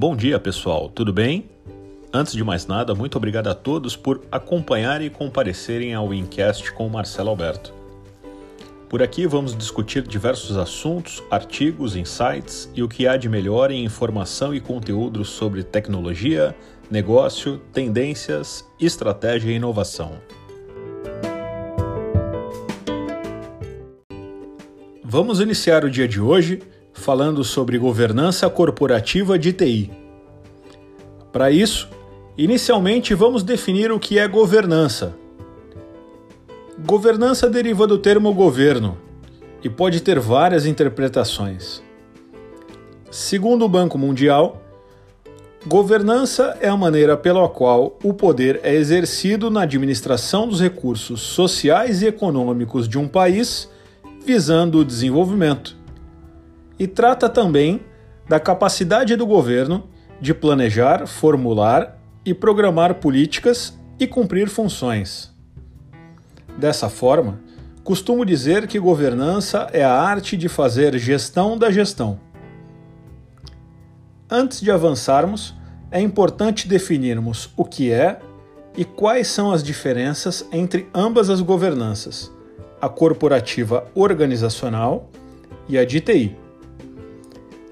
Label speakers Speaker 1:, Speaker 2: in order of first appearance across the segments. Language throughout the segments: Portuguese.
Speaker 1: Bom dia, pessoal, tudo bem? Antes de mais nada, muito obrigado a todos por acompanharem e comparecerem ao Incast com Marcelo Alberto. Por aqui vamos discutir diversos assuntos, artigos, insights e o que há de melhor em informação e conteúdo sobre tecnologia, negócio, tendências, estratégia e inovação. Vamos iniciar o dia de hoje falando sobre governança corporativa de TI. Para isso, inicialmente vamos definir o que é governança. Governança deriva do termo governo e pode ter várias interpretações. Segundo o Banco Mundial, governança é a maneira pela qual o poder é exercido na administração dos recursos sociais e econômicos de um país visando o desenvolvimento. E trata também da capacidade do governo de planejar, formular e programar políticas e cumprir funções. Dessa forma, costumo dizer que governança é a arte de fazer gestão da gestão. Antes de avançarmos, é importante definirmos o que é e quais são as diferenças entre ambas as governanças, a corporativa organizacional e a de TI.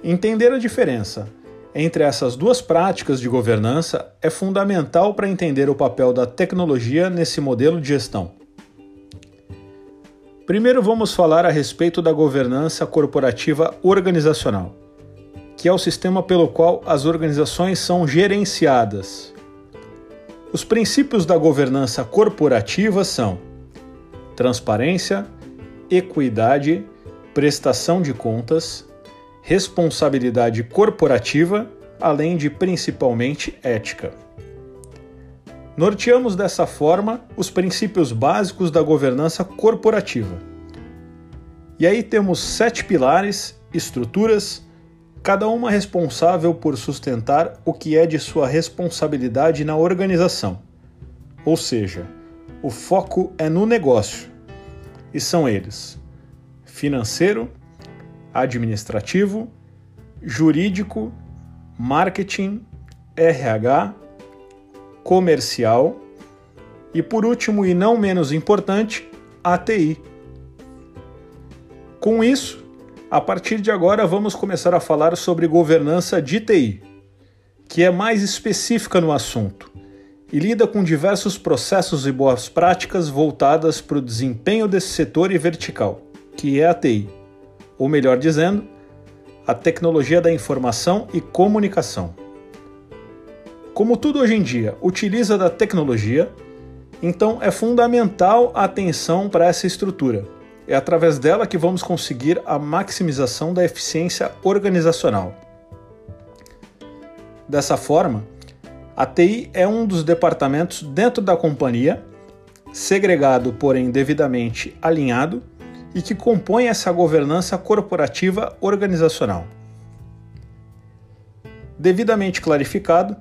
Speaker 1: Entender a diferença entre essas duas práticas de governança é fundamental para entender o papel da tecnologia nesse modelo de gestão. Primeiro vamos falar a respeito da governança corporativa organizacional, que é o sistema pelo qual as organizações são gerenciadas. Os princípios da governança corporativa são transparência, equidade, prestação de contas, responsabilidade corporativa, além de principalmente ética. Norteamos dessa forma os princípios básicos da governança corporativa. E aí temos sete pilares, estruturas, cada uma responsável por sustentar o que é de sua responsabilidade na organização. Ou seja, o foco é no negócio. E são eles: financeiro, administrativo, jurídico, marketing, RH, comercial e, por último e não menos importante, ATI. Com isso, a partir de agora vamos começar a falar sobre governança de TI, que é mais específica no assunto e lida com diversos processos e boas práticas voltadas para o desempenho desse setor e vertical, que é a TI ou melhor dizendo, a tecnologia da informação e comunicação. Como tudo hoje em dia utiliza da tecnologia, então é fundamental a atenção para essa estrutura. É através dela que vamos conseguir a maximização da eficiência organizacional. Dessa forma, a TI é um dos departamentos dentro da companhia, segregado, porém devidamente alinhado, e que compõe essa governança corporativa organizacional. Devidamente clarificado,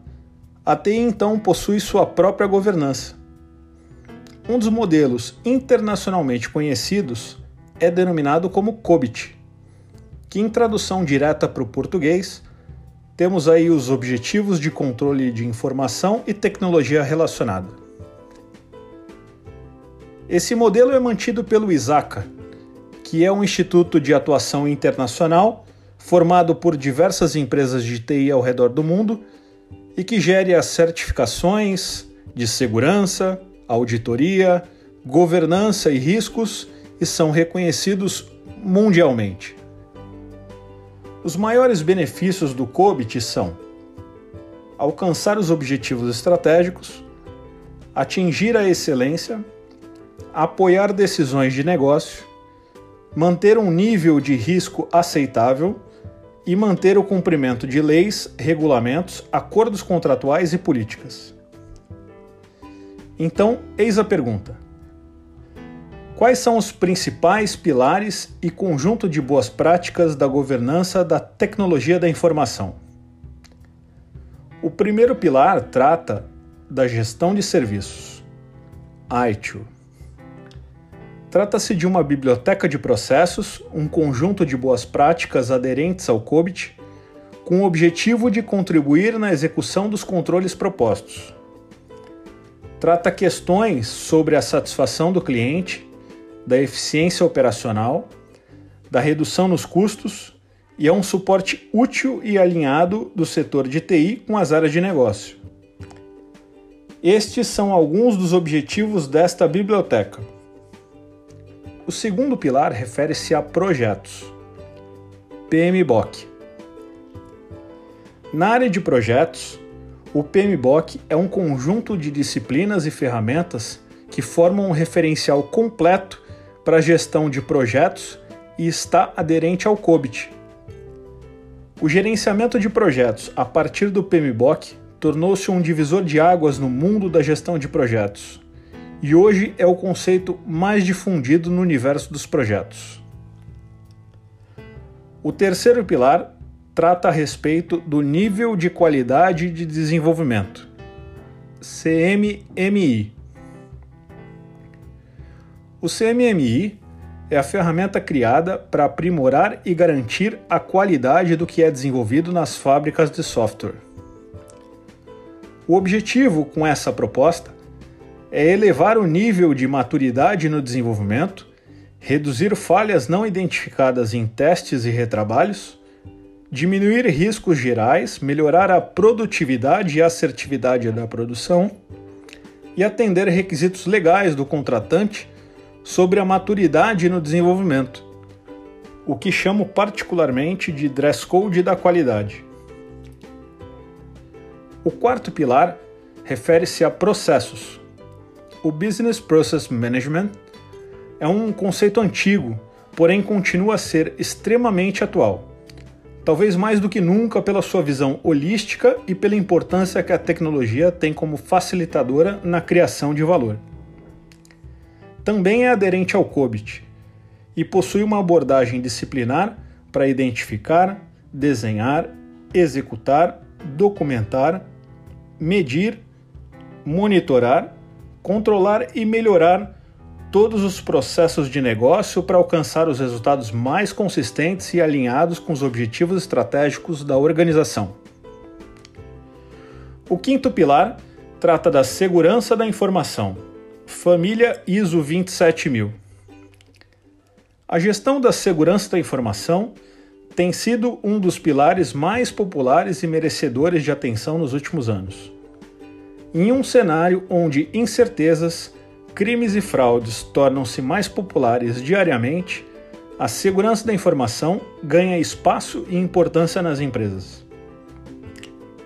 Speaker 1: a TI então possui sua própria governança. Um dos modelos internacionalmente conhecidos é denominado como COBIT, que em tradução direta para o português temos aí os Objetivos de Controle de Informação e Tecnologia Relacionada. Esse modelo é mantido pelo ISACA, que é um instituto de atuação internacional formado por diversas empresas de TI ao redor do mundo e que gere as certificações de segurança, auditoria, governança e riscos e são reconhecidos mundialmente. Os maiores benefícios do COBIT são alcançar os objetivos estratégicos, atingir a excelência, apoiar decisões de negócio, manter um nível de risco aceitável e manter o cumprimento de leis, regulamentos, acordos contratuais e políticas. Então, eis a pergunta: Quais são os principais pilares e conjunto de boas práticas da governança da tecnologia da informação? O primeiro pilar trata da gestão de serviços. ITIL Trata-se de uma biblioteca de processos, um conjunto de boas práticas aderentes ao COBIT, com o objetivo de contribuir na execução dos controles propostos. Trata questões sobre a satisfação do cliente, da eficiência operacional, da redução nos custos e é um suporte útil e alinhado do setor de TI com as áreas de negócio. Estes são alguns dos objetivos desta biblioteca. O segundo pilar refere-se a projetos. PMBOK. Na área de projetos, o PMBOK é um conjunto de disciplinas e ferramentas que formam um referencial completo para a gestão de projetos e está aderente ao COBIT, o gerenciamento de projetos a partir do PMBOK tornou-se um divisor de águas no mundo da gestão de projetos e hoje é o conceito mais difundido no universo dos projetos. O terceiro pilar trata a respeito do nível de qualidade de desenvolvimento, CMMI. O CMMI é a ferramenta criada para aprimorar e garantir a qualidade do que é desenvolvido nas fábricas de software. O objetivo com essa proposta é elevar o nível de maturidade no desenvolvimento, reduzir falhas não identificadas em testes e retrabalhos, diminuir riscos gerais, melhorar a produtividade e assertividade da produção e atender requisitos legais do contratante sobre a maturidade no desenvolvimento, o que chamo particularmente de dress code da qualidade. O quarto pilar refere-se a processos. O Business Process Management é um conceito antigo, porém continua a ser extremamente atual. Talvez mais do que nunca pela sua visão holística e pela importância que a tecnologia tem como facilitadora na criação de valor também é aderente ao COBIT e possui uma abordagem disciplinar para identificar, desenhar, executar, documentar, medir, monitorar, controlar e melhorar todos os processos de negócio para alcançar os resultados mais consistentes e alinhados com os objetivos estratégicos da organização. O quinto pilar trata da segurança da informação Família ISO 27000. A gestão da segurança da informação tem sido um dos pilares mais populares e merecedores de atenção nos últimos anos. Em um cenário onde incertezas, crimes e fraudes tornam-se mais populares diariamente, a segurança da informação ganha espaço e importância nas empresas.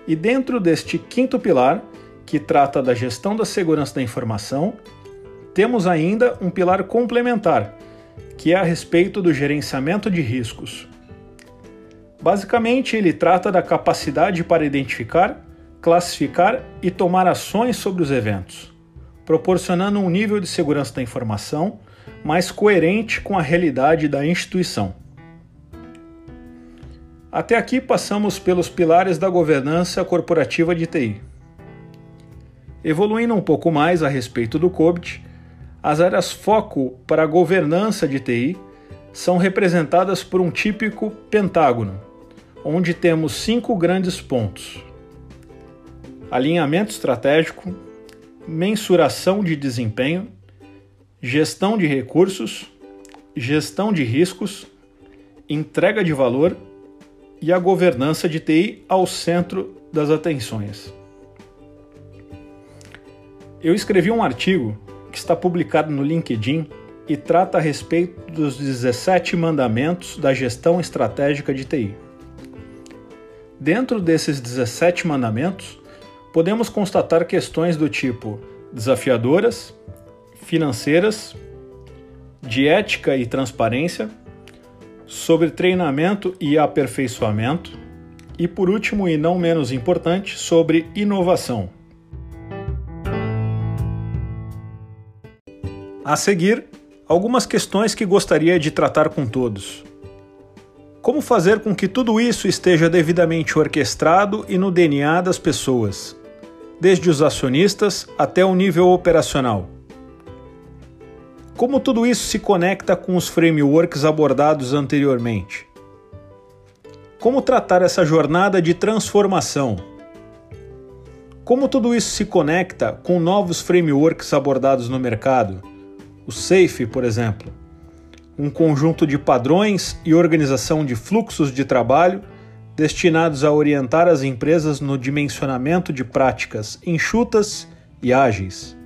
Speaker 1: E dentro deste quinto pilar, que trata da gestão da segurança da informação, temos ainda um pilar complementar, que é a respeito do gerenciamento de riscos. Basicamente, ele trata da capacidade para identificar, classificar e tomar ações sobre os eventos, proporcionando um nível de segurança da informação mais coerente com a realidade da instituição. Até aqui passamos pelos pilares da governança corporativa de TI. Evoluindo um pouco mais a respeito do COBIT, as áreas foco para a governança de TI são representadas por um típico pentágono, onde temos cinco grandes pontos: alinhamento estratégico, mensuração de desempenho, gestão de recursos, gestão de riscos, entrega de valor e a governança de TI ao centro das atenções eu escrevi um artigo que está publicado no LinkedIn e trata a respeito dos 17 mandamentos da gestão estratégica de TI. Dentro desses 17 mandamentos, podemos constatar questões do tipo desafiadoras, financeiras, de ética e transparência, sobre treinamento e aperfeiçoamento, e por último e não menos importante, sobre inovação. A seguir, algumas questões que gostaria de tratar com todos. Como fazer com que tudo isso esteja devidamente orquestrado e no DNA das pessoas, desde os acionistas até o nível operacional? Como tudo isso se conecta com os frameworks abordados anteriormente? Como tratar essa jornada de transformação? Como tudo isso se conecta com novos frameworks abordados no mercado? O SAFE, por exemplo, um conjunto de padrões e organização de fluxos de trabalho destinados a orientar as empresas no dimensionamento de práticas enxutas e ágeis.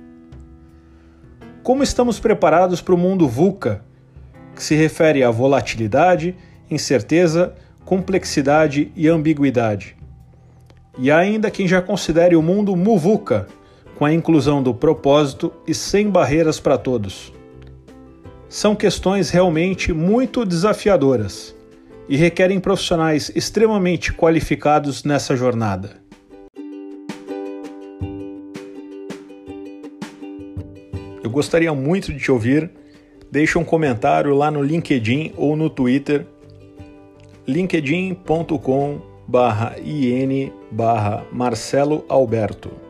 Speaker 1: Como estamos preparados para o mundo VUCA, que se refere à volatilidade, incerteza, complexidade e ambiguidade? E ainda quem já considere o mundo MUVUCA, com a inclusão do propósito e sem barreiras para todos. São questões realmente muito desafiadoras e requerem profissionais extremamente qualificados nessa jornada. Eu gostaria muito de te ouvir. Deixe um comentário lá no LinkedIn ou no Twitter linkedin.com in Marcelo Alberto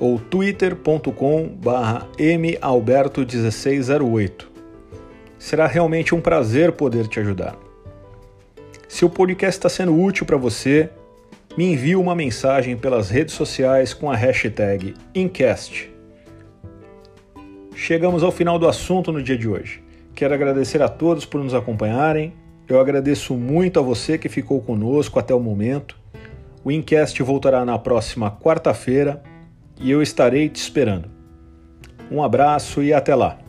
Speaker 1: ou twitter.com malberto1608. Será realmente um prazer poder te ajudar. Se o podcast está sendo útil para você, me envie uma mensagem pelas redes sociais com a hashtag Incast. Chegamos ao final do assunto no dia de hoje. Quero agradecer a todos por nos acompanharem. Eu agradeço muito a você que ficou conosco até o momento. O Incast voltará na próxima quarta-feira e eu estarei te esperando. Um abraço e até lá!